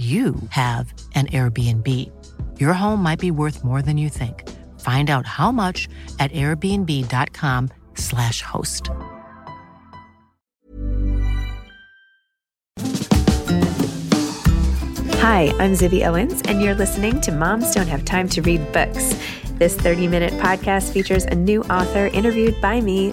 you have an Airbnb. Your home might be worth more than you think. Find out how much at airbnb.com/slash host. Hi, I'm Zibby Owens, and you're listening to Moms Don't Have Time to Read Books. This 30 minute podcast features a new author interviewed by me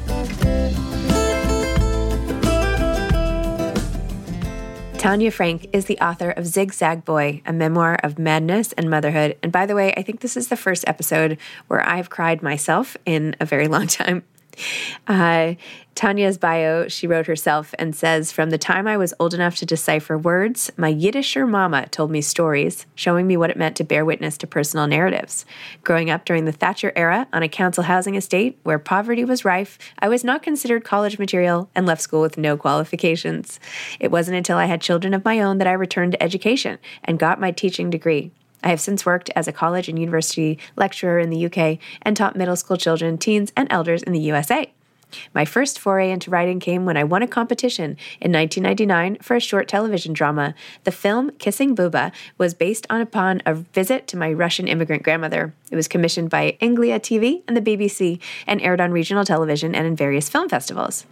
Tanya Frank is the author of Zigzag Boy, a memoir of madness and motherhood. And by the way, I think this is the first episode where I've cried myself in a very long time. Uh, Tanya's bio, she wrote herself and says From the time I was old enough to decipher words, my Yiddisher mama told me stories, showing me what it meant to bear witness to personal narratives. Growing up during the Thatcher era on a council housing estate where poverty was rife, I was not considered college material and left school with no qualifications. It wasn't until I had children of my own that I returned to education and got my teaching degree. I have since worked as a college and university lecturer in the UK and taught middle school children, teens, and elders in the USA. My first foray into writing came when I won a competition in 1999 for a short television drama. The film Kissing Buba was based on upon a visit to my Russian immigrant grandmother. It was commissioned by Anglia TV and the BBC and aired on regional television and in various film festivals.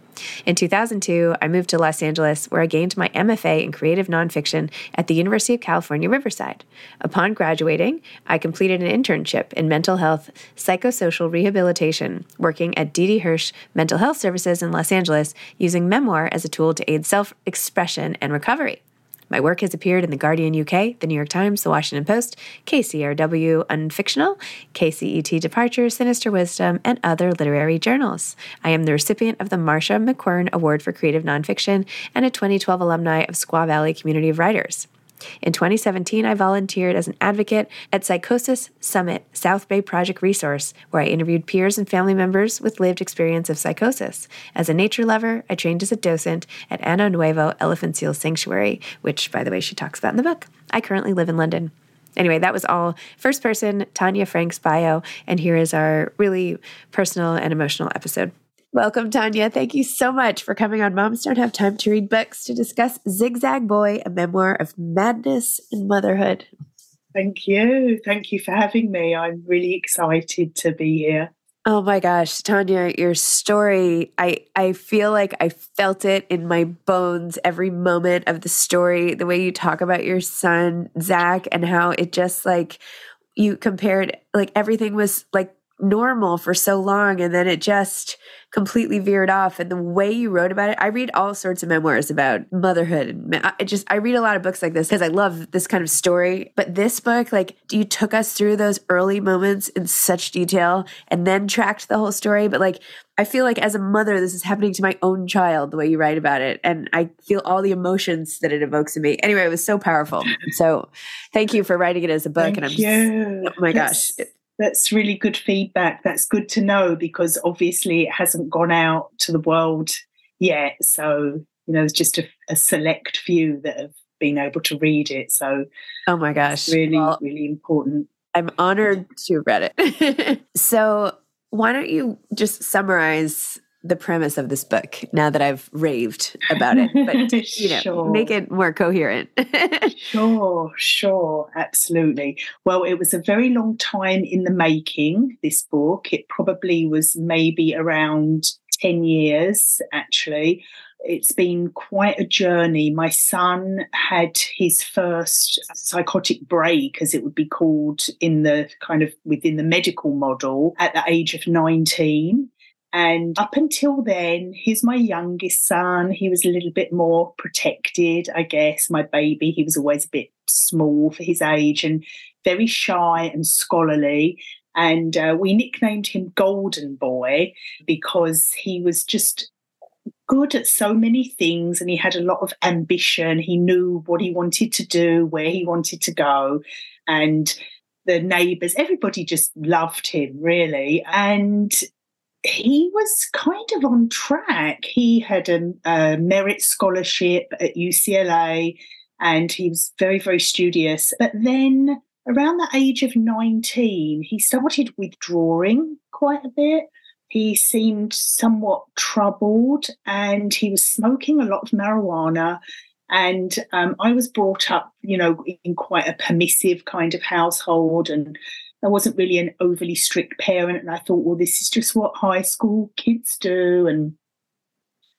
In 2002, I moved to Los Angeles, where I gained my MFA in creative nonfiction at the University of California, Riverside. Upon graduating, I completed an internship in mental health psychosocial rehabilitation, working at Didi Hirsch Mental Health Services in Los Angeles, using memoir as a tool to aid self expression and recovery. My work has appeared in The Guardian UK, The New York Times, The Washington Post, KCRW Unfictional, KCET Departure, Sinister Wisdom, and other literary journals. I am the recipient of the Marcia McQuern Award for Creative Nonfiction and a 2012 alumni of Squaw Valley Community of Writers. In 2017, I volunteered as an advocate at Psychosis Summit South Bay Project Resource, where I interviewed peers and family members with lived experience of psychosis. As a nature lover, I trained as a docent at Ano Nuevo Elephant Seal Sanctuary, which, by the way, she talks about in the book. I currently live in London. Anyway, that was all first person Tanya Frank's bio, and here is our really personal and emotional episode. Welcome, Tanya. Thank you so much for coming on Moms Don't Have Time to Read Books to discuss Zigzag Boy, a memoir of madness and motherhood. Thank you. Thank you for having me. I'm really excited to be here. Oh my gosh, Tanya, your story, I I feel like I felt it in my bones every moment of the story, the way you talk about your son, Zach, and how it just like you compared like everything was like normal for so long and then it just completely veered off. And the way you wrote about it i read all sorts of memoirs about motherhood and i just i read a lot of books like this because i love this kind of story. But this book like you took us through those early moments in such detail and then tracked the whole story. But like i feel like as a mother this is happening to my own child the way you write about it. And i feel all the emotions that it evokes in me. Anyway it was so powerful. So thank you for writing it as a book Thank and i'm you. just oh my That's- gosh That's really good feedback. That's good to know because obviously it hasn't gone out to the world yet. So, you know, there's just a, a select few that have been able to read it. So, oh my gosh really, Well, really important. I'm honored to have read it. so, why don't you just summarize the premise of this book now that I've raved about it, but you know, Sure. make it more coherent. Sure, sure, absolutely. Well, it was a very long time in the making, this book. It probably was maybe around 10 years, actually. It's been quite a journey. My son had his first psychotic break, as it would be called in the kind of within the medical model, at the age of 19. And up until then, he's my youngest son. He was a little bit more protected, I guess. My baby, he was always a bit small for his age and very shy and scholarly. And uh, we nicknamed him Golden Boy because he was just good at so many things and he had a lot of ambition. He knew what he wanted to do, where he wanted to go. And the neighbors, everybody just loved him, really. And he was kind of on track. He had a, a merit scholarship at UCLA and he was very, very studious. But then around the age of 19, he started withdrawing quite a bit. He seemed somewhat troubled and he was smoking a lot of marijuana. And um, I was brought up, you know, in quite a permissive kind of household and I wasn't really an overly strict parent, and I thought, well, this is just what high school kids do. And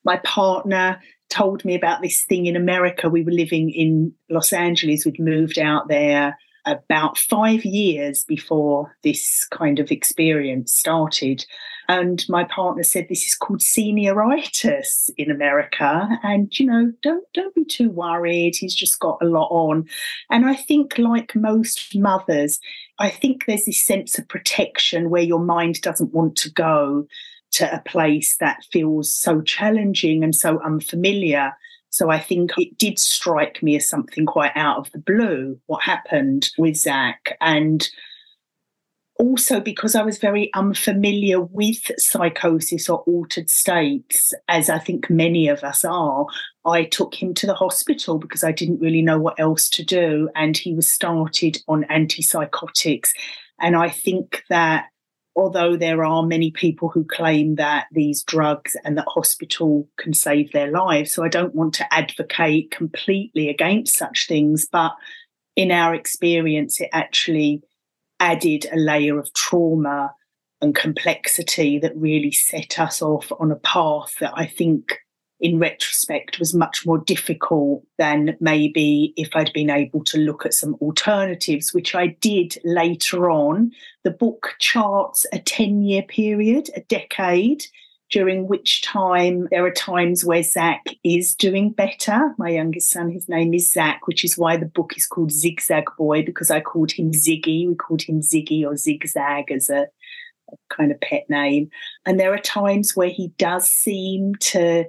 my partner told me about this thing in America. We were living in Los Angeles, we'd moved out there about five years before this kind of experience started. And my partner said this is called senioritis in America. And, you know, don't don't be too worried. He's just got a lot on. And I think like most mothers, I think there's this sense of protection where your mind doesn't want to go to a place that feels so challenging and so unfamiliar. So I think it did strike me as something quite out of the blue, what happened with Zach. And also because I was very unfamiliar with psychosis or altered states, as I think many of us are, I took him to the hospital because I didn't really know what else to do. And he was started on antipsychotics. And I think that although there are many people who claim that these drugs and that hospital can save their lives, so I don't want to advocate completely against such things, but in our experience, it actually added a layer of trauma and complexity that really set us off on a path that I think in retrospect was much more difficult than maybe if I'd been able to look at some alternatives, which I did later on. The book charts a 10 year period, a decade, during which time there are times where Zach is doing better. My youngest son, his name is Zach, which is why the book is called Zigzag Boy, because I called him Ziggy. We called him Ziggy or Zigzag as a, a kind of pet name. And there are times where he does seem to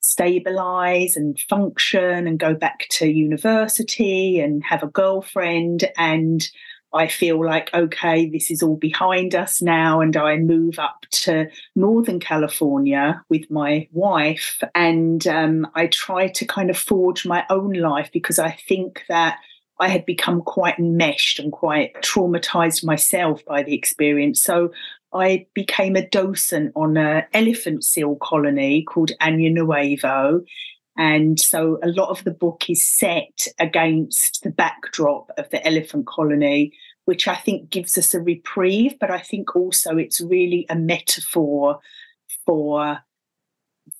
stabilize and function and go back to university and have a girlfriend and I feel like, okay, this is all behind us now. And I move up to Northern California with my wife. And um, I try to kind of forge my own life because I think that I had become quite enmeshed and quite traumatized myself by the experience. So I became a docent on an elephant seal colony called Año Nuevo. And so a lot of the book is set against the backdrop of the elephant colony, which I think gives us a reprieve, but I think also it's really a metaphor for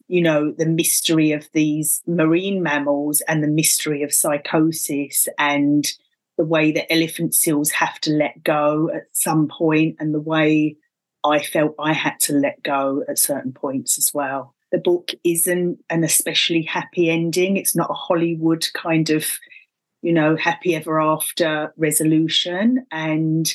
you know the mystery of these marine mammals and the mystery of psychosis and the way that elephant seals have to let go at some point and the way I felt I had to let go at certain points as well. The book isn't an especially happy ending. It's not a Hollywood kind of you know, happy ever after resolution. And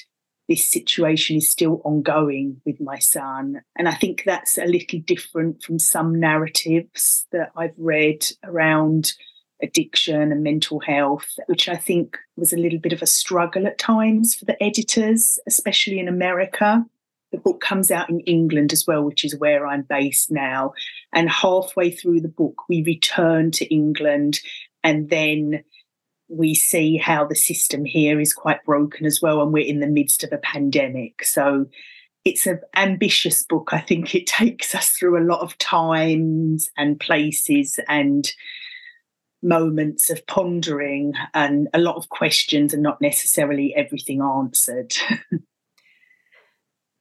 this situation is still ongoing with my son. And I think that's a little different from some narratives that I've read around addiction and mental health, which I think was a little bit of a struggle at times for the editors, especially in America. The book comes out in England as well, which is where I'm based now. And halfway through the book, we return to England and then we see how the system here is quite broken as well, and we're in the midst of a pandemic. So it's an ambitious book. I think it takes us through a lot of times and places and moments of pondering and a lot of questions and not necessarily everything answered.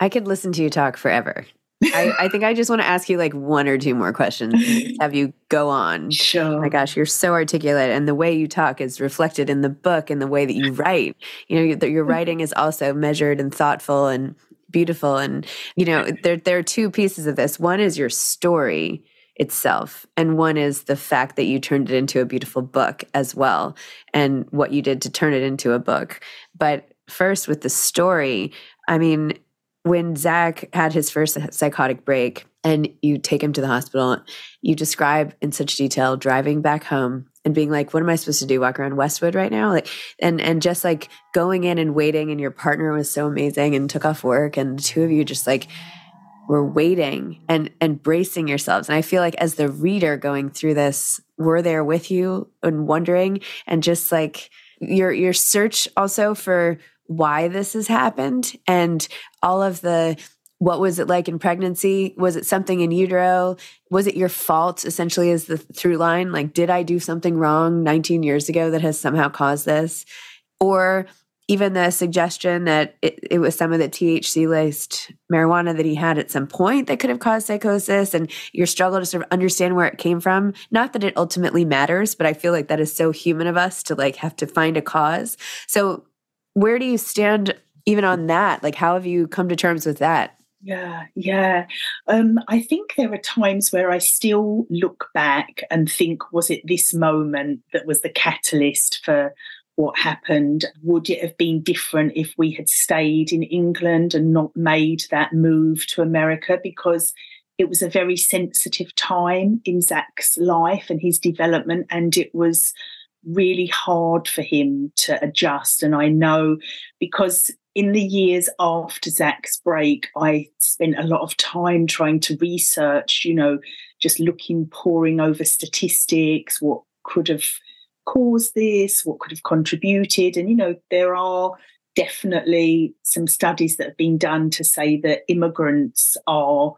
I could listen to you talk forever. I, I, think I just want to ask you like one or two more questions. Have you go on? Sure. Oh my gosh, you're so articulate, and the way you talk is reflected in the book and the way that you write. You know, your, your writing is also measured and thoughtful and beautiful. And you know, there there are two pieces of this. One is your story itself, and one is the fact that you turned it into a beautiful book as well, and what you did to turn it into a book. But first, with the story, I mean when Zach had his first psychotic break and you take him to the hospital, you describe in such detail driving back home and being like, what am I supposed to do? Walk around Westwood right now? Like, and, and just like going in and waiting and your partner was so amazing and took off work and the two of you just like were waiting and, and bracing yourselves. And I feel like as the reader going through this, we're there with you and wondering and just like your, your search also for why this has happened and all of the what was it like in pregnancy? Was it something in utero? Was it your fault essentially is the through line? Like did i do something wrong 19 years ago that has somehow caused this? Or even the suggestion that it, it was some of the thc laced marijuana that he had at some point that could have caused psychosis and your struggle to sort of understand where it came from? Not that it ultimately matters but i feel like that is so human of us to like have to find a cause. So where do you stand even on that? Like, how have you come to terms with that? Yeah, yeah. Um, I think there are times where I still look back and think, was it this moment that was the catalyst for what happened? Would it have been different if we had stayed in England and not made that move to America? Because it was a very sensitive time in Zach's life and his development, and it was really hard for him to adjust. And I know because in the years after Zach's break, I spent a lot of time trying to research, you know, just looking, poring over statistics, what could have caused this, what could have contributed. And, you know, there are definitely some studies that have been done to say that immigrants are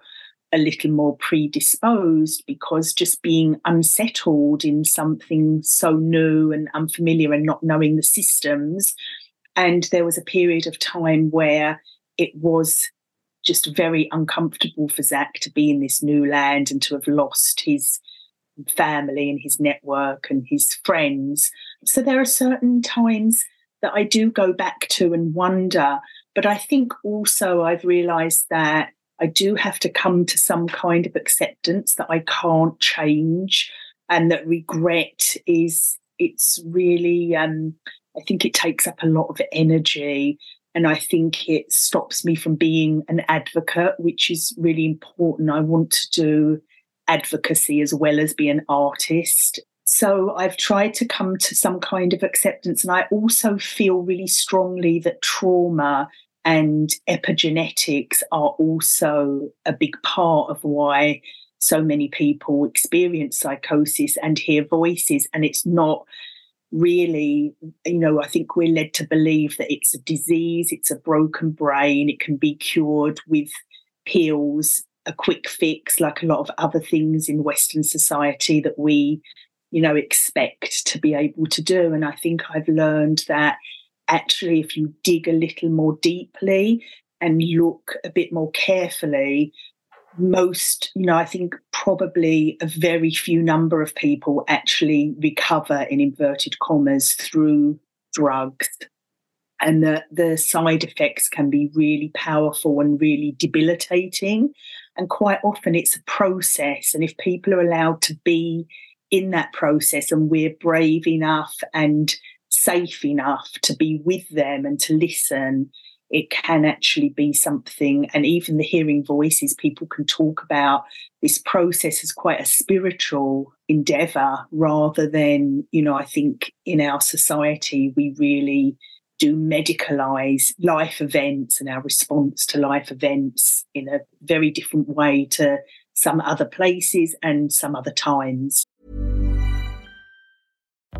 a little more predisposed because just being unsettled in something so new and unfamiliar and not knowing the systems. And there was a period of time where it was just very uncomfortable for Zach to be in this new land and to have lost his family and his network and his friends. So there are certain times that I do go back to and wonder. But I think also I've realized that I do have to come to some kind of acceptance that I can't change and that regret is it's really um, I think it takes up a lot of energy and I think it stops me from being an advocate, which is really important. I want to do advocacy as well as be an artist. So I've tried to come to some kind of acceptance. And I also feel really strongly that trauma and epigenetics are also a big part of why so many people experience psychosis and hear voices. And it's not really, you know, I think we're led to believe that it's a disease, it's a broken brain, it can be cured with pills, a quick fix, like a lot of other things in Western society that we, you know, expect to be able to do. And I think I've learned that actually, if you dig a little more deeply and look a bit more carefully, most, you know, I think probably a very few number of people actually recover in inverted commas through drugs. And the, the side effects can be really powerful and really debilitating. And quite often it's a process. And if people are allowed to be in that process and we're brave enough and safe enough to be with them and to listen, it can actually be something. And even the hearing voices, people can talk about this process as quite a spiritual endeavor rather than, you know, I think in our society, we really do medicalize life events and our response to life events in a very different way to some other places and some other times.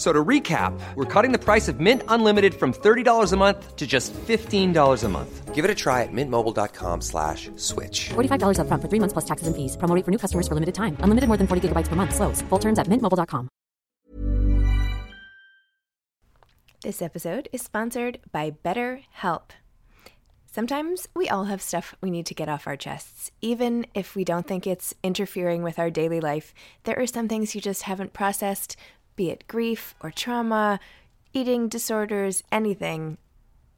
So to recap, we're cutting the price of Mint Unlimited from $30 a month to just $15 a month. Give it a try at mintmobile.com slash switch. $45 up front for three months plus taxes and fees. Promoting for new customers for limited time. Unlimited more than 40 gigabytes per month. Slows. Full terms at mintmobile.com. This episode is sponsored by BetterHelp. Sometimes we all have stuff we need to get off our chests. Even if we don't think it's interfering with our daily life, there are some things you just haven't processed be it grief or trauma, eating disorders, anything,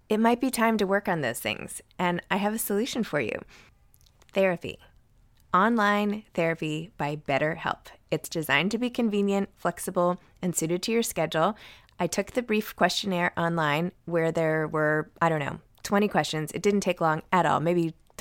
it might be time to work on those things. And I have a solution for you therapy. Online therapy by BetterHelp. It's designed to be convenient, flexible, and suited to your schedule. I took the brief questionnaire online where there were, I don't know, 20 questions. It didn't take long at all, maybe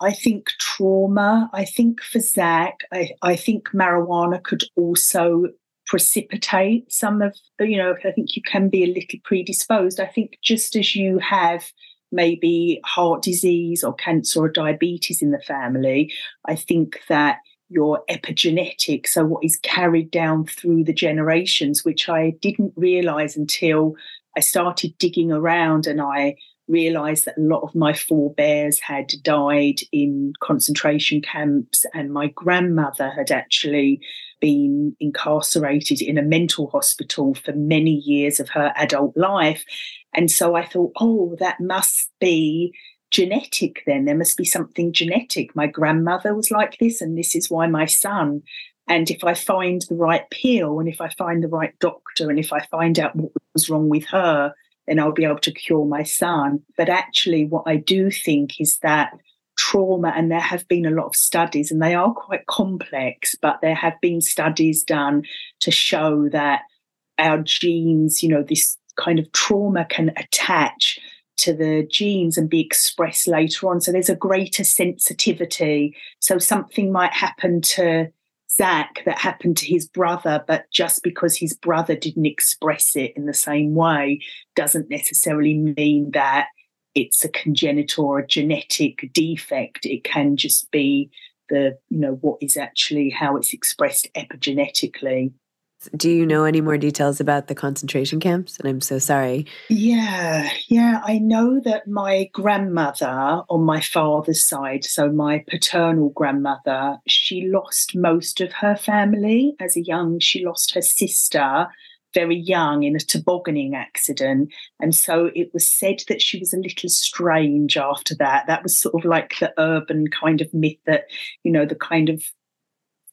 I think trauma, I think for Zach, I, I think marijuana could also precipitate some of you know i think you can be a little predisposed. I think just as you have maybe heart disease or cancer or diabetes in the family i think that your epigenetic so what is carried down through the generations which i didn't realize until i started digging around and i realized that a lot of my forebears had died in concentration camps and my grandmother had actually been incarcerated in a mental hospital for many years of her adult life. And so I thought, oh, that must be genetic then. There must be something genetic. My grandmother was like this, and this is why my son. And if I find the right pill, and if I find the right doctor, and if I find out what was wrong with her, then I'll be able to cure my son. But actually, what I do think is that trauma, and there have been a lot of studies, and they are quite complex, but there have been studies done to show that our genes, you know, this kind of trauma can attach to the genes and be expressed later on. So there's a greater sensitivity. So something might happen to Zach that happened to his brother, but just because his brother didn't express it in the same way doesn't necessarily mean that it's a congenital or a genetic defect. It can just be the, you know, what is actually how it's expressed epigenetically. Do you know any more details about the concentration camps? And I'm so sorry. Yeah, yeah. I know that my grandmother on my father's side, so my paternal grandmother, she lost most of her family as a young. She lost her sister very young in a tobogganing accident. And so it was said that she was a little strange after that. That was sort of like the urban kind of myth that, you know, the kind of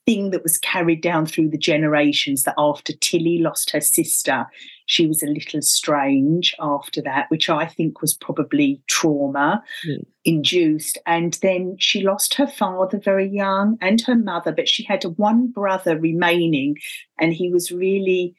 thing that was carried down through the generations that after Tilly lost her sister, she was a little strange after that, which I think was probably trauma mm. induced. And then she lost her father very young and her mother, but she had one brother remaining, and he was really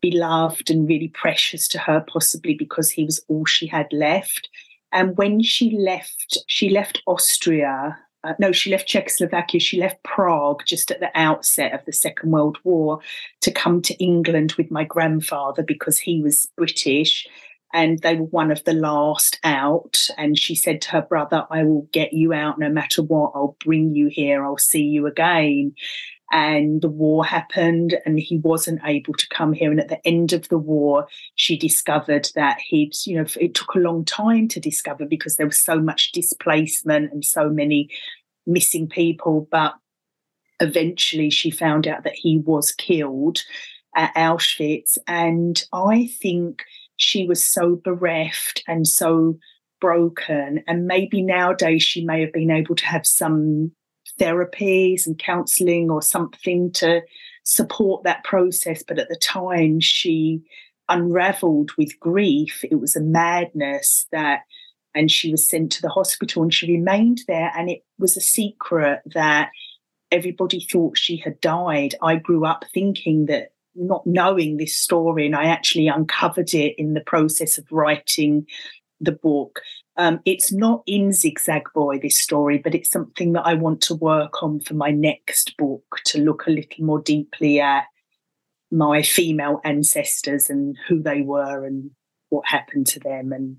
beloved and really precious to her, possibly because he was all she had left. And when she left, she left Austria uh, no, she left Czechoslovakia. She left Prague just at the outset of the Second World War to come to England with my grandfather because he was British and they were one of the last out. And she said to her brother, I will get you out no matter what. I'll bring you here. I'll see you again. And the war happened, and he wasn't able to come here. And at the end of the war, she discovered that he'd, you know, it took a long time to discover because there was so much displacement and so many missing people. But eventually, she found out that he was killed at Auschwitz. And I think she was so bereft and so broken. And maybe nowadays she may have been able to have some therapies and counseling or something to support that process. But at the time, she unraveled with grief. It was a madness that, and she was sent to the hospital and she remained there. And it was a secret that everybody thought she had died. I grew up thinking that not knowing this story, and I actually uncovered it in the process of writing the book. Um, it's not in Zigzag Boy, this story, but it's something that I want to work on for my next book to look a little more deeply at my female ancestors and who they were and what happened to them. And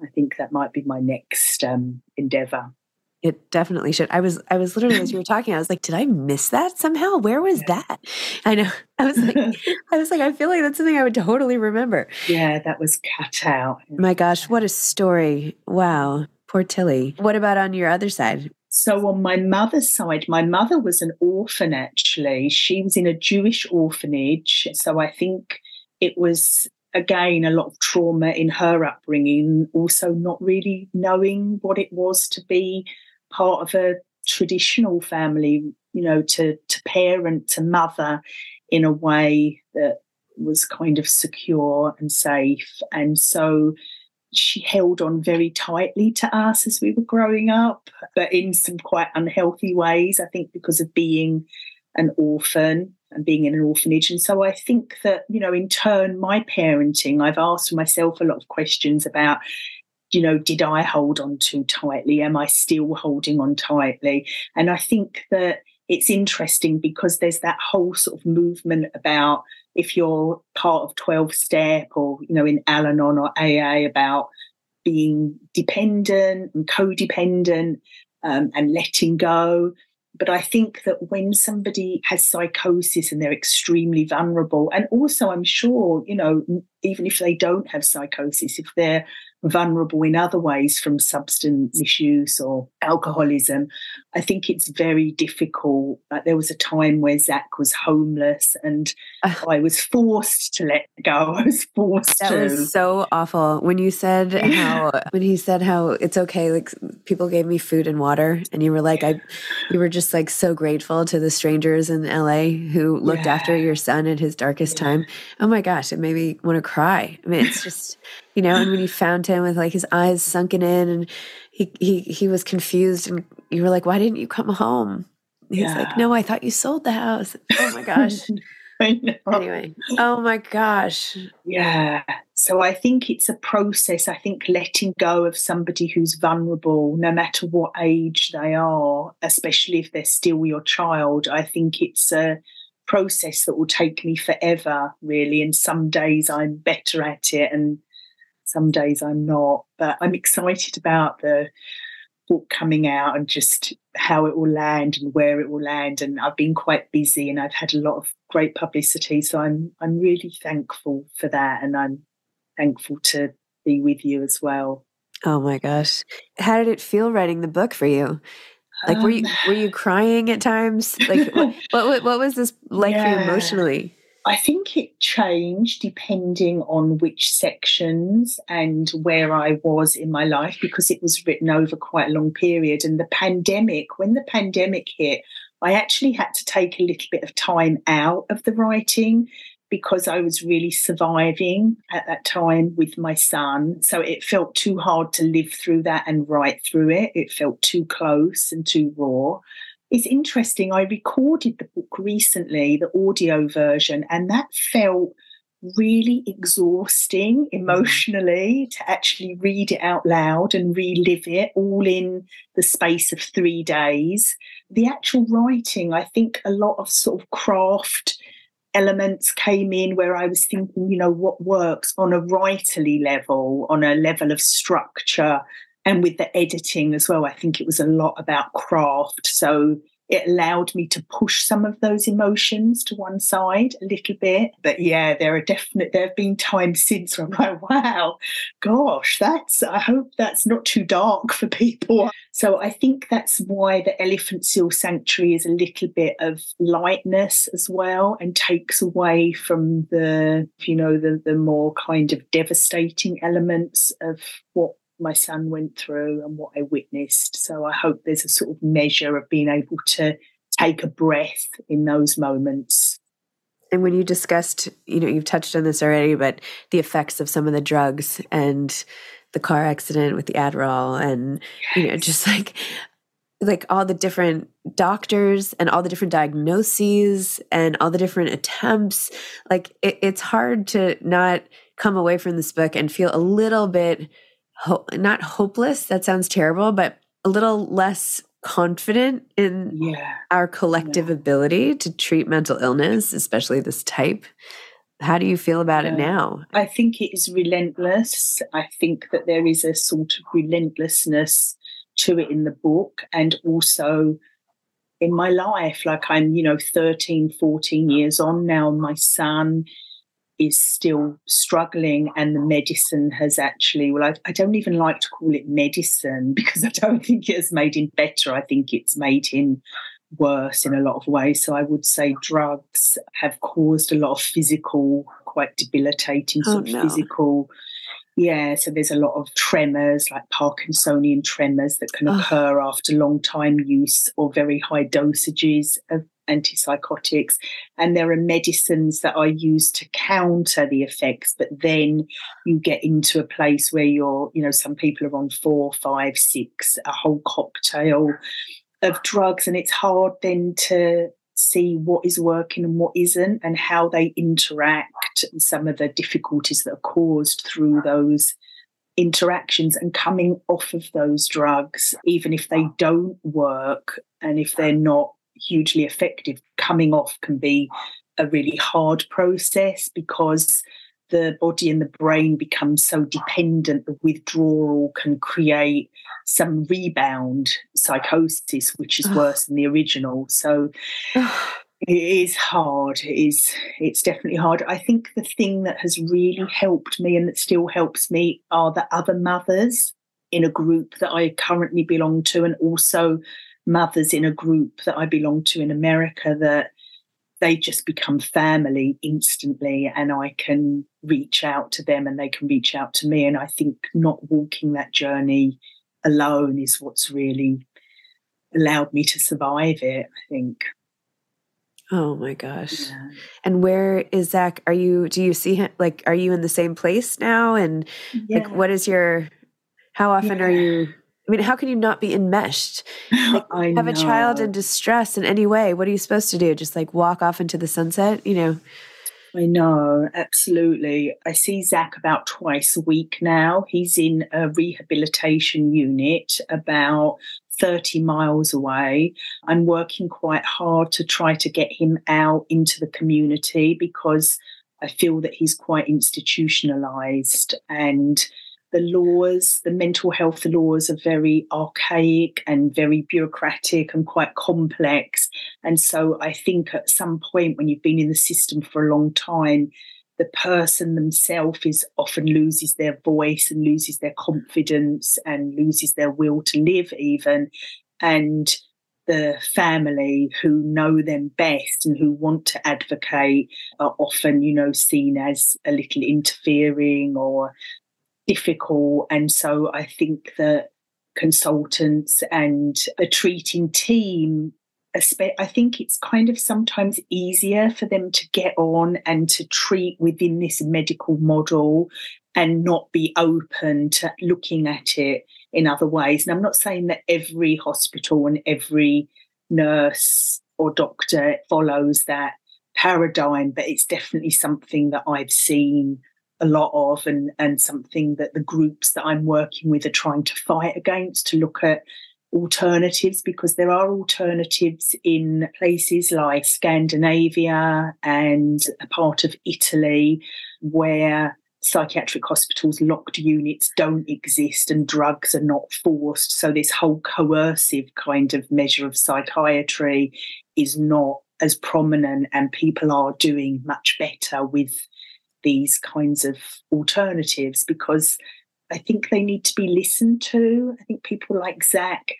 I think that might be my next um, endeavor. It definitely should. I was I was literally as you were talking, I was like, did I miss that somehow? Where was yeah. that? I know. I was like I was like, I feel like that's something I would totally remember. Yeah, that was cut out. My gosh, what a story. Wow. Poor Tilly. What about on your other side? So, on my mother's side, my mother was an orphan actually. She was in a Jewish orphanage. So, I think it was again a lot of trauma in her upbringing, also not really knowing what it was to be part of a traditional family, you know, to, to parent, to mother in a way that was kind of secure and safe. And so she held on very tightly to us as we were growing up, but in some quite unhealthy ways, I think, because of being an orphan and being in an orphanage. And so I think that, you know, in turn, my parenting, I've asked myself a lot of questions about you know, did I hold on too tightly? Am I still holding on tightly? And I think that it's interesting because there's that whole sort of movement about if you're part of 12 step or, you know, in Al Anon or AA about being dependent and codependent um, and letting go. But I think that when somebody has psychosis and they're extremely vulnerable, and also I'm sure, you know, even if they don't have psychosis, if they're vulnerable in other ways from substance misuse or alcoholism, I think it's very difficult. Like there was a time where Zach was homeless and I was forced to let go. I was forced that to. was so awful. When you said how, when he said how it's okay, like people gave me food and water, and you were like, I, you were just like so grateful to the strangers in LA who looked yeah. after your son at his darkest yeah. time. Oh my gosh, it made me want to cry. I mean, it's just you know, and when you found him with like his eyes sunken in and he he he was confused and you were like, Why didn't you come home? He's yeah. like, No, I thought you sold the house. Oh my gosh. Anyway, oh my gosh. Yeah. So I think it's a process. I think letting go of somebody who's vulnerable, no matter what age they are, especially if they're still your child, I think it's a process that will take me forever, really. And some days I'm better at it and some days I'm not. But I'm excited about the book coming out and just how it will land and where it will land. And I've been quite busy and I've had a lot of great publicity. So I'm I'm really thankful for that and I'm thankful to be with you as well. Oh my gosh. How did it feel writing the book for you? Like were you Um, were you crying at times? Like what what, what was this like for you emotionally? I think it changed depending on which sections and where I was in my life because it was written over quite a long period. And the pandemic, when the pandemic hit, I actually had to take a little bit of time out of the writing because I was really surviving at that time with my son. So it felt too hard to live through that and write through it. It felt too close and too raw. It's interesting. I recorded the book recently, the audio version, and that felt really exhausting mm. emotionally to actually read it out loud and relive it all in the space of three days. The actual writing, I think a lot of sort of craft elements came in where I was thinking, you know, what works on a writerly level, on a level of structure, and with the editing as well. I think it was a lot about craft. So it allowed me to push some of those emotions to one side a little bit. But yeah, there are definite there have been times since where I'm like, wow, gosh, that's I hope that's not too dark for people. So I think that's why the Elephant Seal Sanctuary is a little bit of lightness as well and takes away from the, you know, the the more kind of devastating elements of what my son went through and what I witnessed. So I hope there's a sort of measure of being able to take a breath in those moments. And when you discussed, you know, you've touched on this already, but the effects of some of the drugs and the car accident with the Adderall and you know, just like like all the different doctors and all the different diagnoses and all the different attempts, like it, it's hard to not come away from this book and feel a little bit ho- not hopeless. That sounds terrible, but a little less confident in Yeah. our collective ability to treat mental illness, especially this type. How do you feel about it now? I think it is relentless. I think that there is a sort of relentlessness to it in the book and also in my life. Like I'm, you know, 13, 14 years on now. My son is still struggling, and the medicine has actually, well, I, I don't even like to call it medicine because I don't think it has made him better. I think it's made him worse in a lot of ways. So I would say drugs have caused a lot of physical, quite debilitating Oh, sort of physical. Yeah, so there's a lot of tremors, like Parkinsonian tremors, that can occur after long time use or very high dosages of antipsychotics. And there are medicines that are used to counter the effects, but then you get into a place where you're, you know, some people are on four, five, six, a whole cocktail of drugs, and it's hard then to see what is working and what isn't and how they interact and some of the difficulties that are caused through those interactions and coming off of those drugs even if they don't work and if they're not hugely effective. Coming off can be a really hard process because the body and the brain become so dependent. The withdrawal can create some rebound psychosis which is Ugh. worse than the original. So it is hard. It is it's definitely hard. I think the thing that has really helped me and that still helps me are the other mothers in a group that i currently belong to and also mothers in a group that i belong to in america that they just become family instantly and i can reach out to them and they can reach out to me and i think not walking that journey alone is what's really allowed me to survive it i think Oh my gosh. Yeah. And where is Zach? Are you, do you see him? Like, are you in the same place now? And like, what is your, how often are you, I mean, how can you not be enmeshed? Like, I have a child in distress in any way. What are you supposed to do? Just like walk off into the sunset? You know? I know, absolutely. I see Zach about twice a week now. He's in a rehabilitation unit about 30 miles away. I'm working quite hard to try to get him out into the community because I feel that he's quite institutionalized and the laws, the mental health laws are very archaic and very bureaucratic and quite complex. And so I think at some point when you've been in the system for a long time, the person themselves is often loses their voice and loses their confidence and loses their will to live even. And the family who know them best and who want to advocate are often, you know, seen as a little interfering or difficult. And so I think that consultants and a treating team I think it's kind of sometimes easier for them to get on and to treat within this medical model and not be open to looking at it in other ways. And I'm not saying that every hospital and every nurse or doctor follows that paradigm, but it's definitely something that I've seen a lot of and, and something that the groups that I'm working with are trying to fight against to look at alternatives because there are alternatives in places like Scandinavia and a part of Italy where psychiatric hospitals locked units don't exist and drugs are not forced. So this whole coercive kind of measure of psychiatry is not as prominent and people are doing much better with these kinds of alternatives because I think they need to be listened to. I think people like Zach,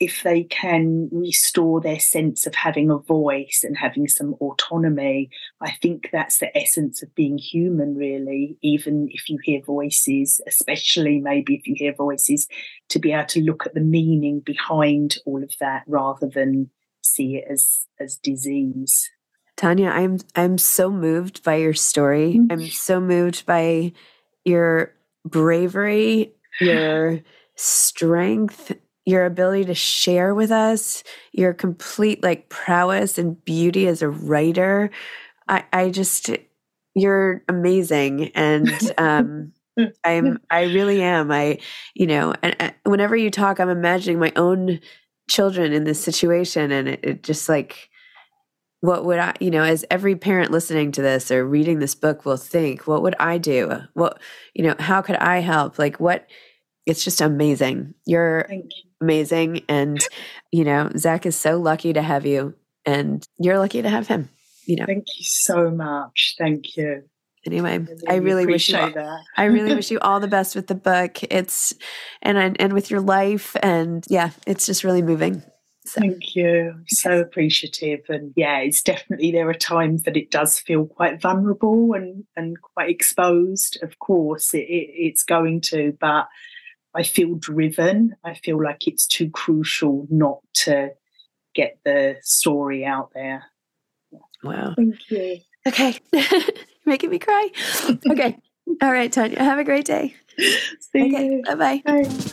if they can restore their sense of having a voice and having some autonomy, I think that's the essence of being human, really. Even if you hear voices, especially maybe if you hear voices, to be able to look at the meaning behind all of that rather than see it as as disease. Tanya, I'm I'm so moved by your story. Mm-hmm. I'm so moved by your bravery, your strength, your ability to share with us, your complete like prowess and beauty as a writer. I, I just you're amazing and um I'm I really am. I you know, and, whenever you talk I'm imagining my own children in this situation and it, it just like what would I, you know, as every parent listening to this or reading this book will think, what would I do? What, you know, how could I help? Like, what? It's just amazing. You're you. amazing. And, you know, Zach is so lucky to have you, and you're lucky to have him, you know. Thank you so much. Thank you. Anyway, I really, I really wish you all, that. I really wish you all the best with the book. It's and and with your life and yeah, it's just really moving. So. Thank you. So appreciative. And yeah, it's definitely there are times that it does feel quite vulnerable and, and quite exposed. Of course, it, it, it's going to, but I feel driven. I feel like it's too crucial not to get the story out there. Wow. Thank you. Okay. You're making me cry. Okay. All right, Tanya. Have a great day. See okay. Bye-bye. Bye.